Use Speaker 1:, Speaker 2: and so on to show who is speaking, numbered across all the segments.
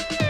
Speaker 1: ん?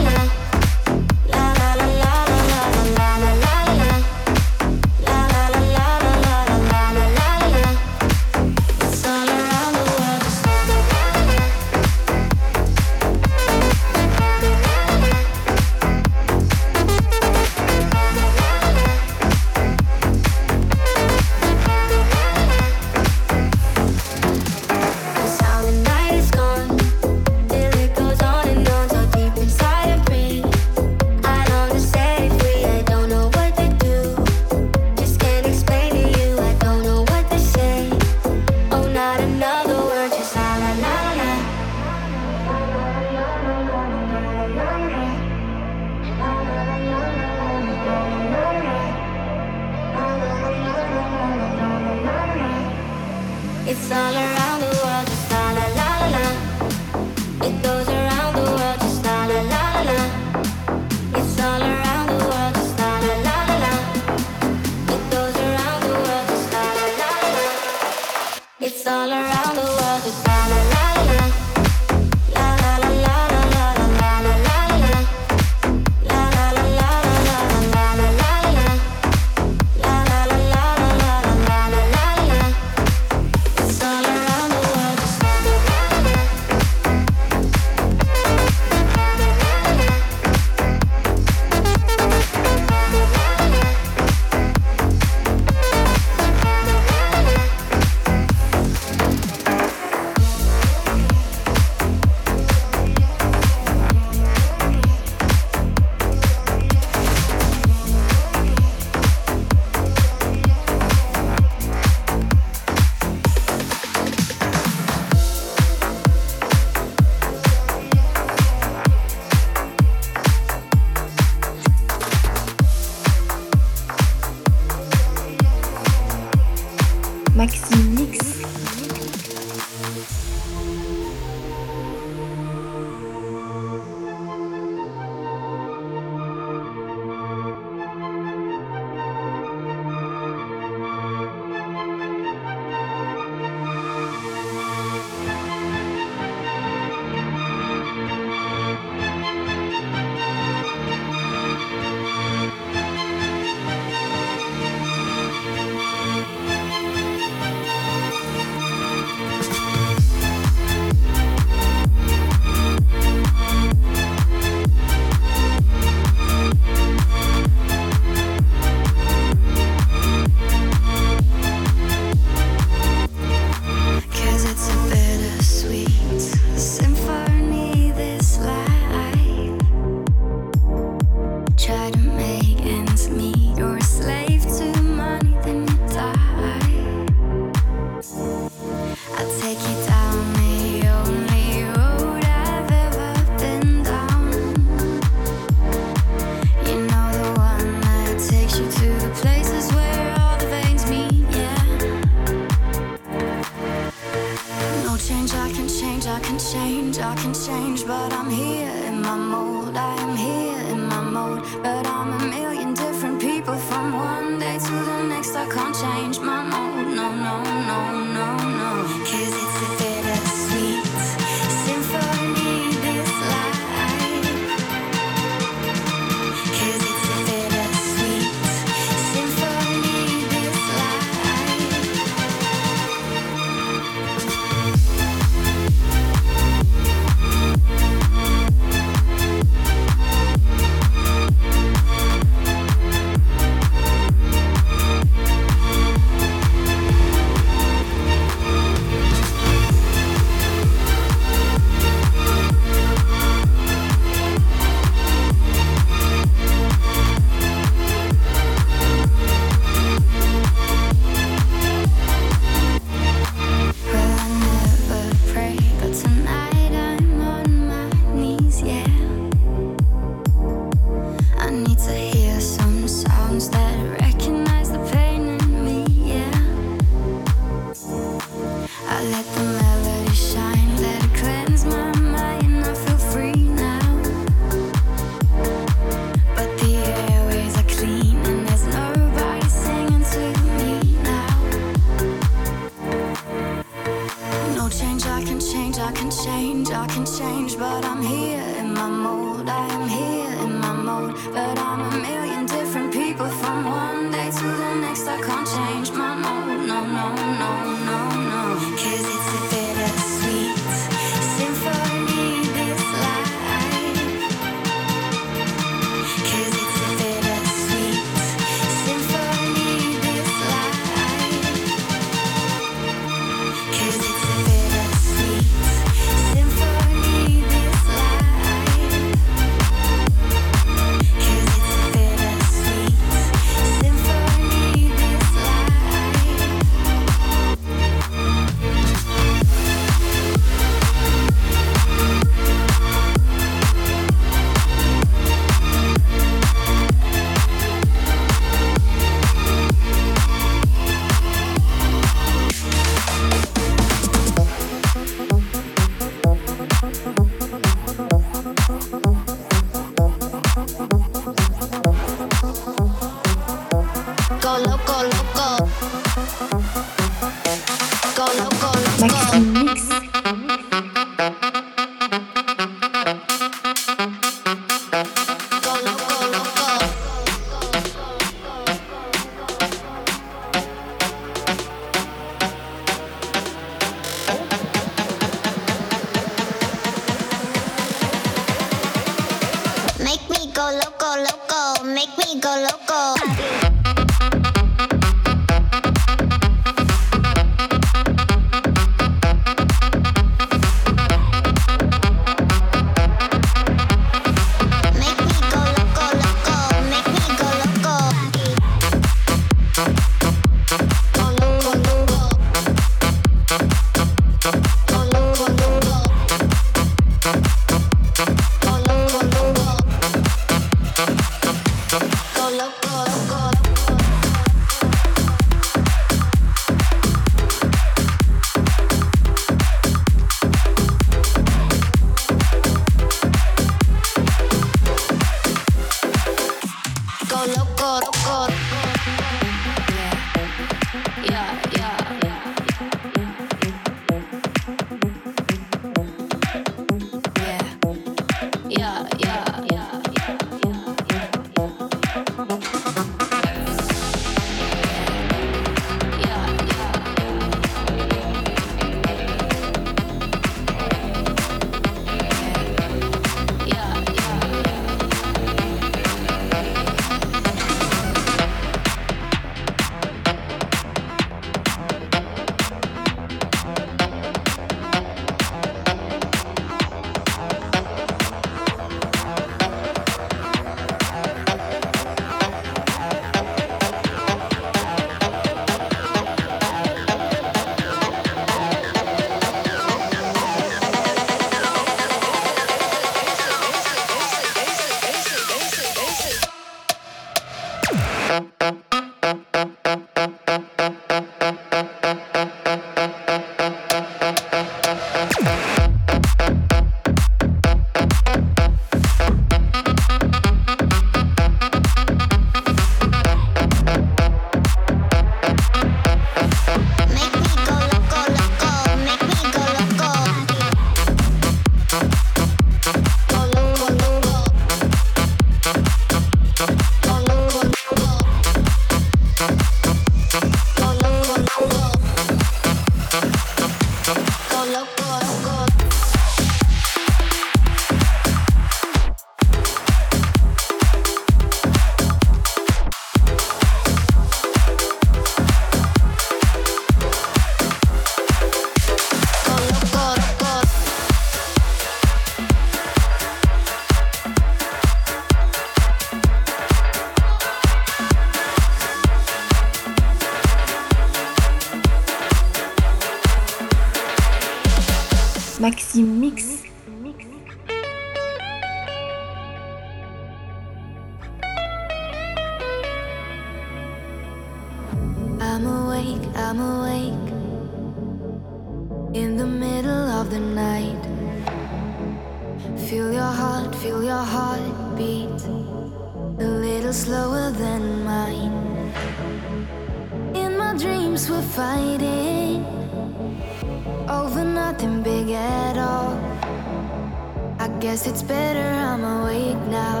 Speaker 2: Guess it's better I'm awake now,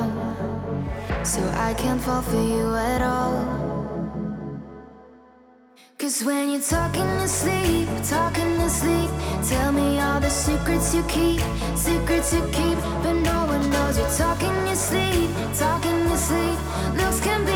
Speaker 2: so I can't fall for you at all. Cause when you're talking to sleep, talking to sleep, tell me all the secrets you keep, secrets you keep, but no one knows you're talking to sleep, talking to sleep. Looks can be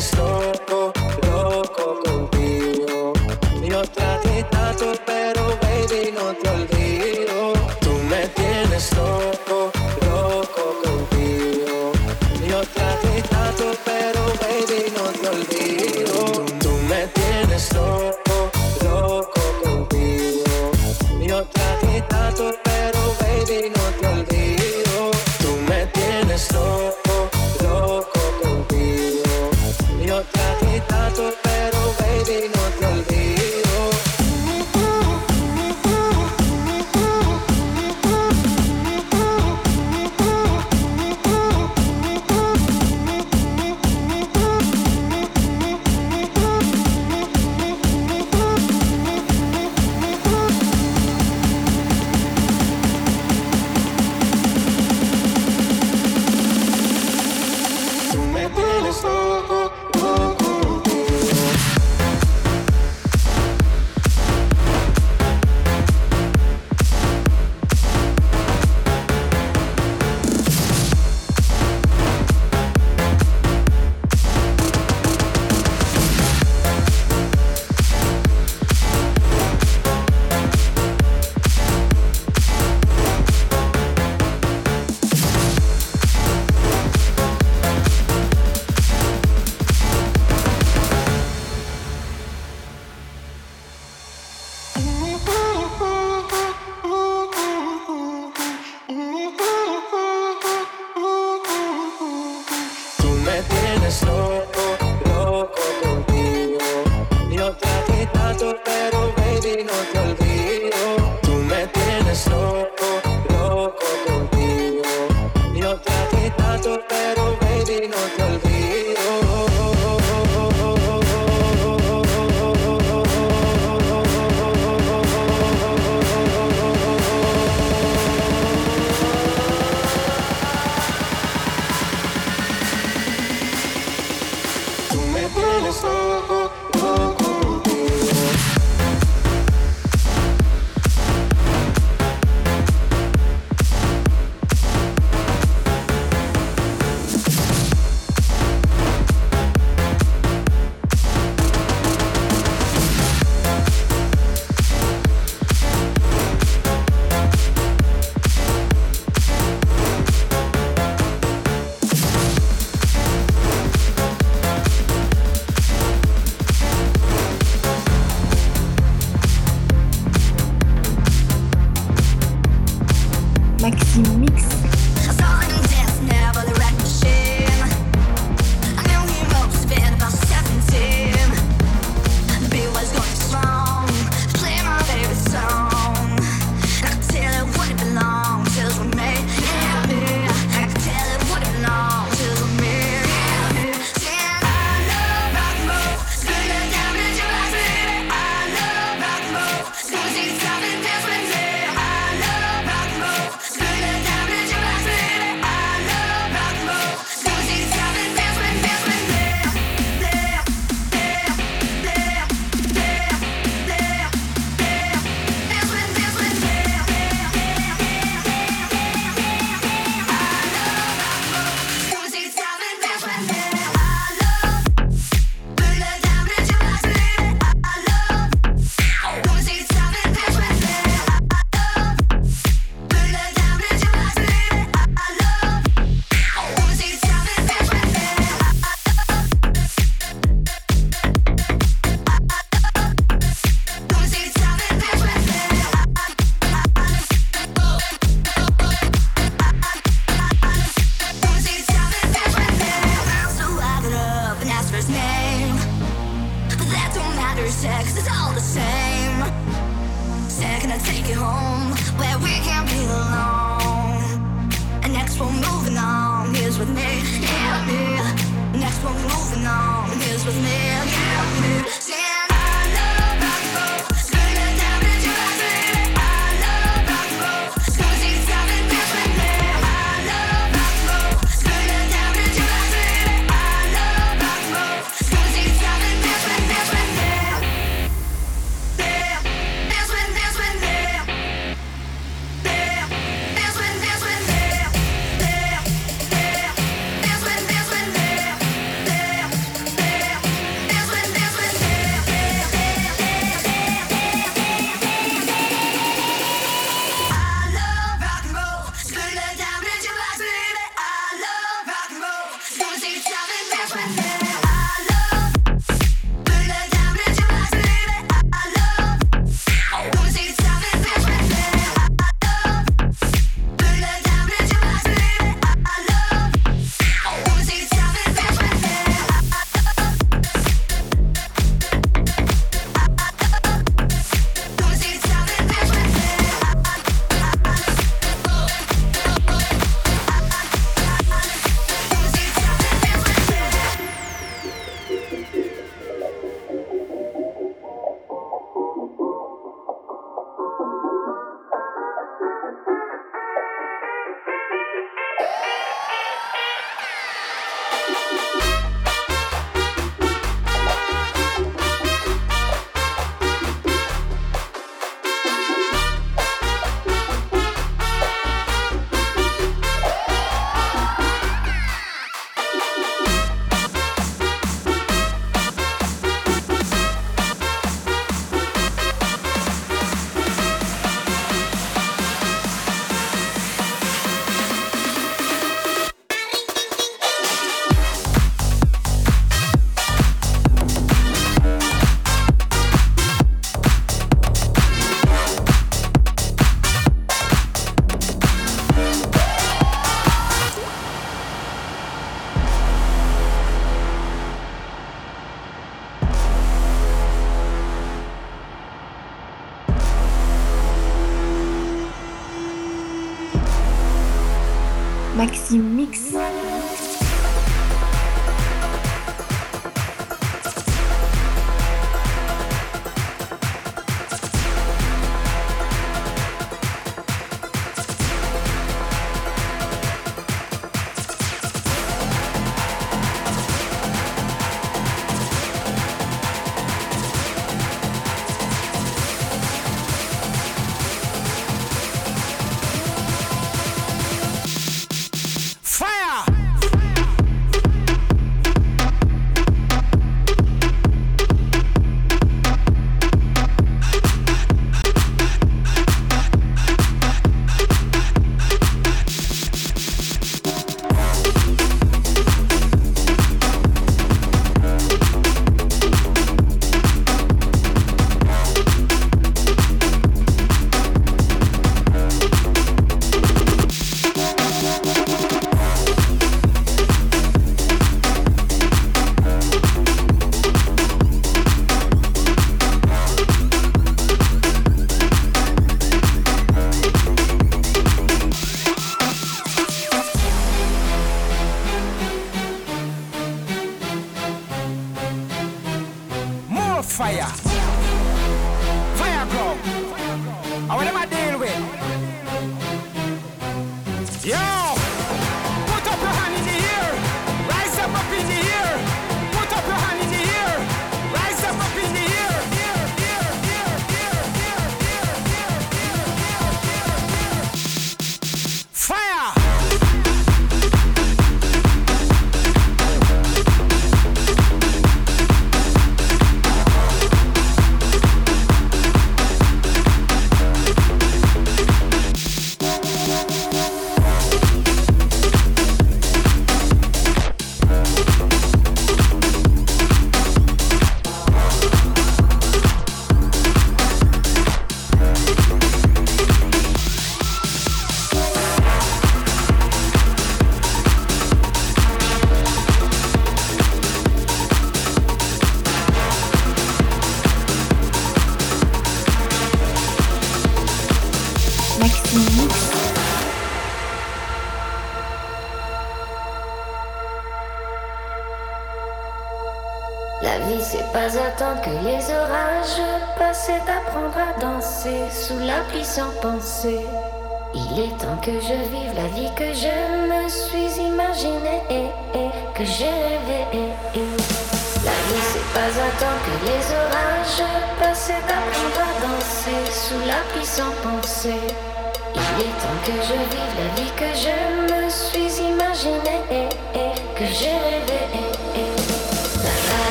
Speaker 3: slow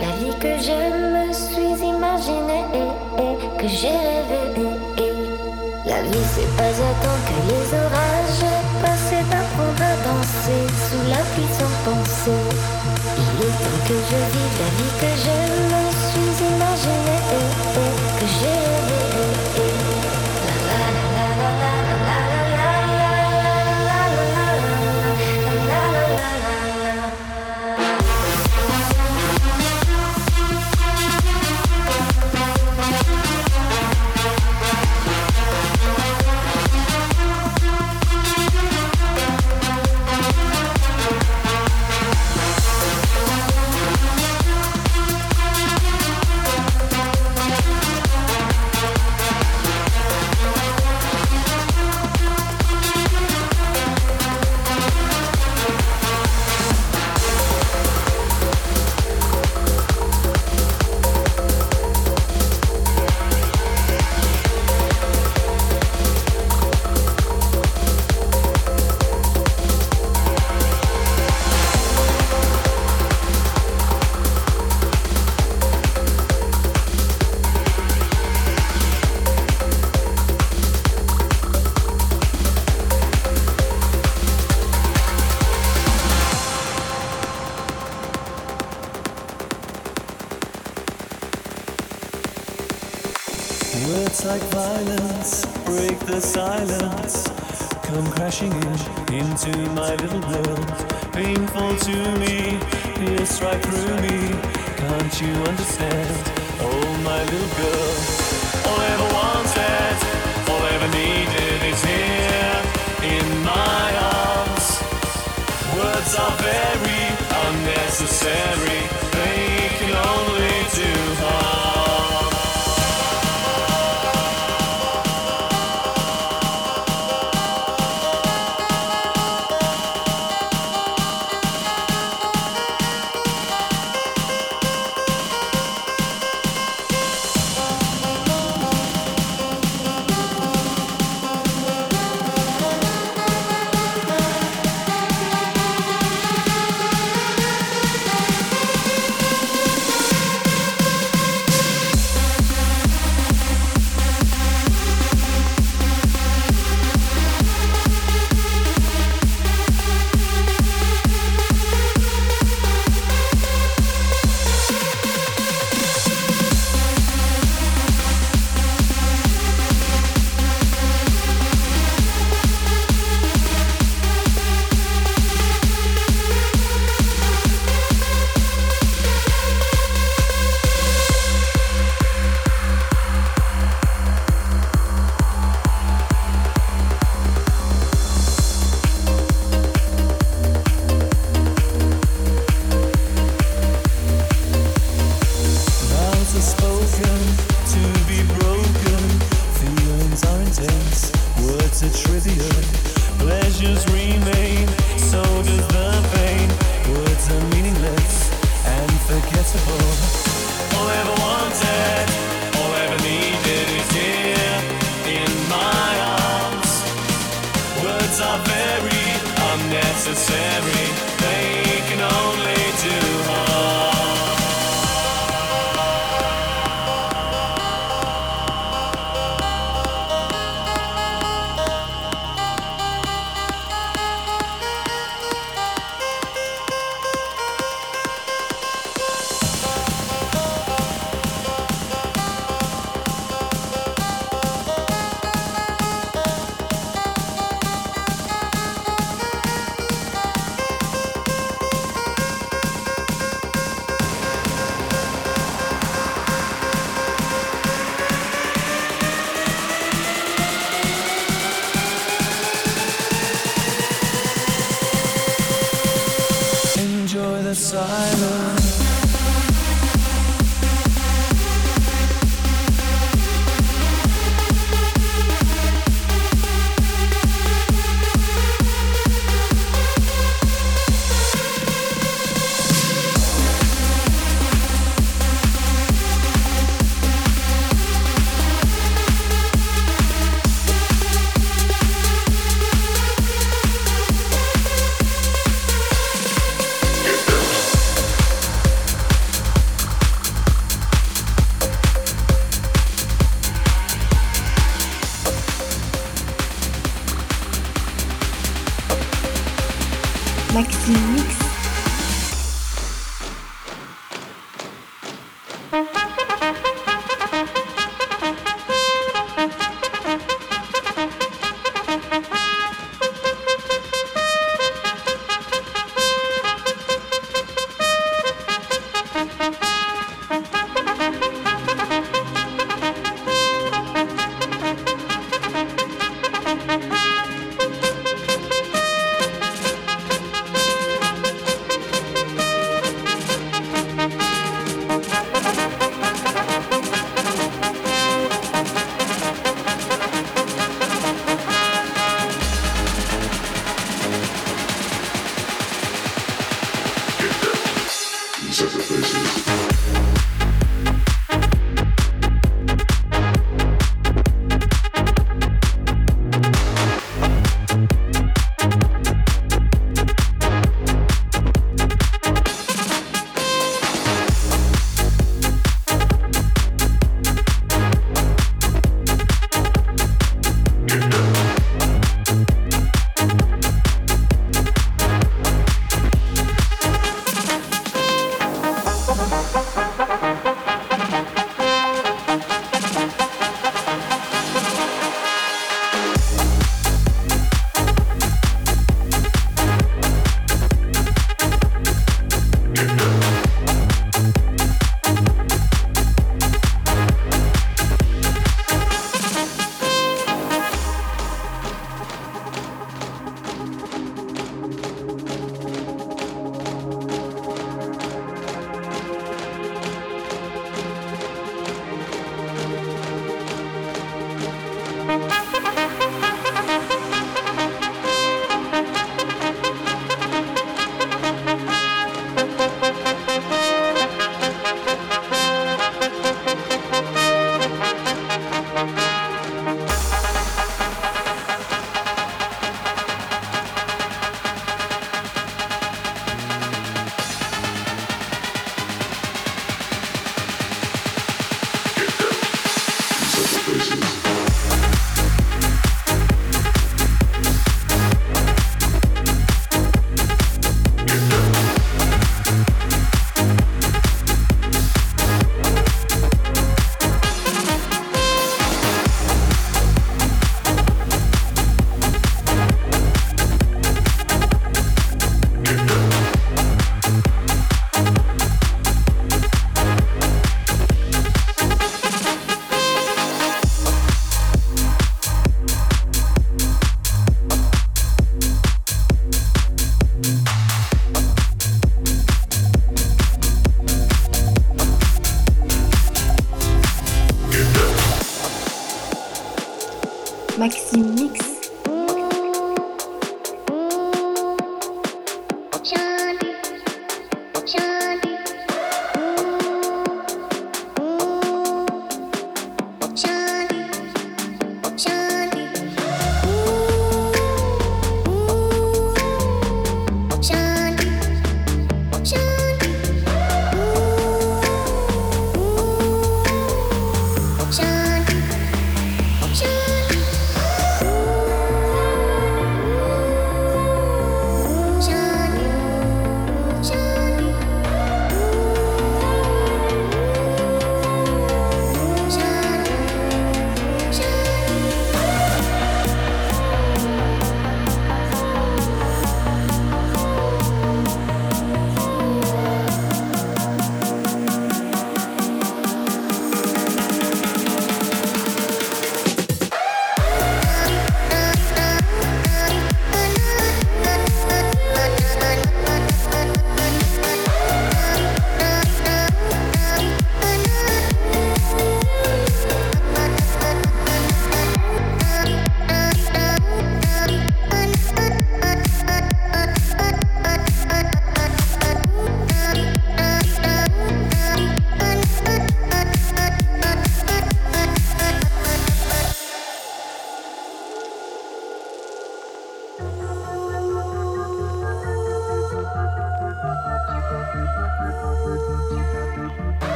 Speaker 3: la
Speaker 4: vie que je me suis imaginée, que j'ai rêvée. La vie c'est pas attendre que les orages passent et d'apprendre à danser sous la pluie sans penser. Il est temps que je vive la vie que je me
Speaker 5: my little world, Painful to me, pierce right through me. Can't you understand?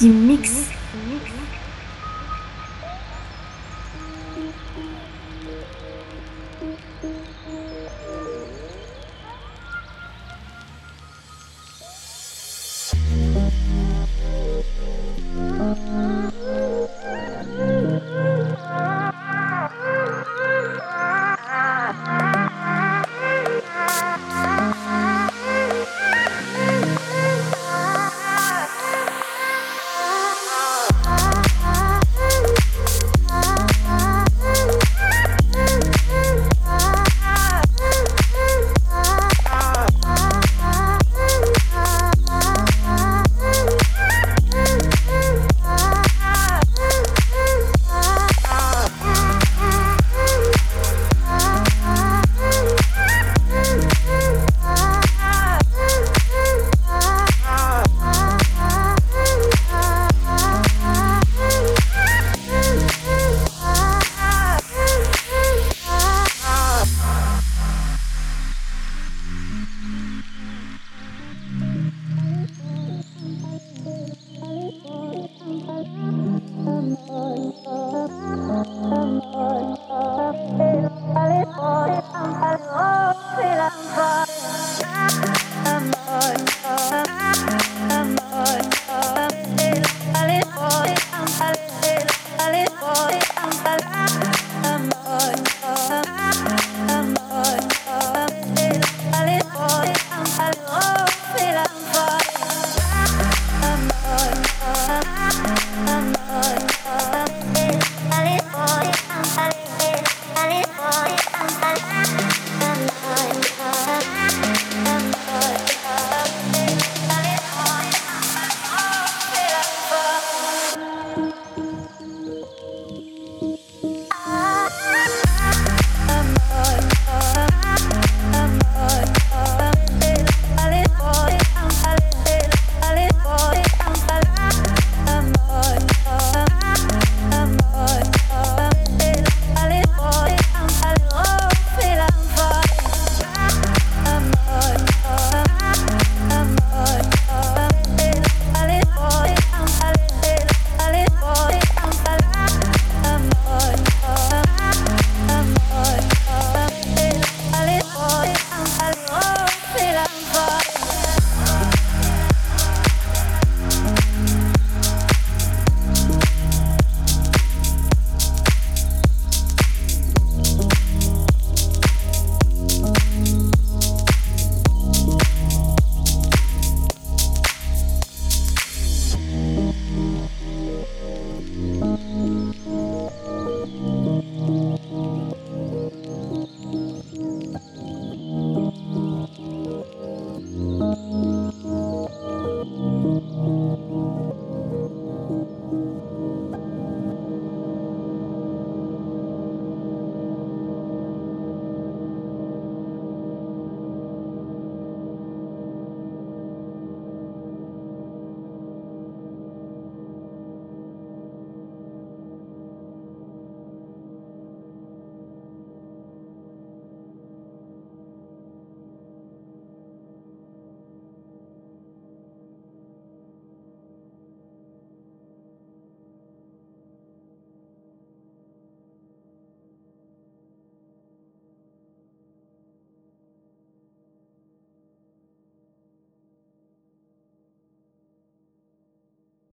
Speaker 6: Maxime Mix.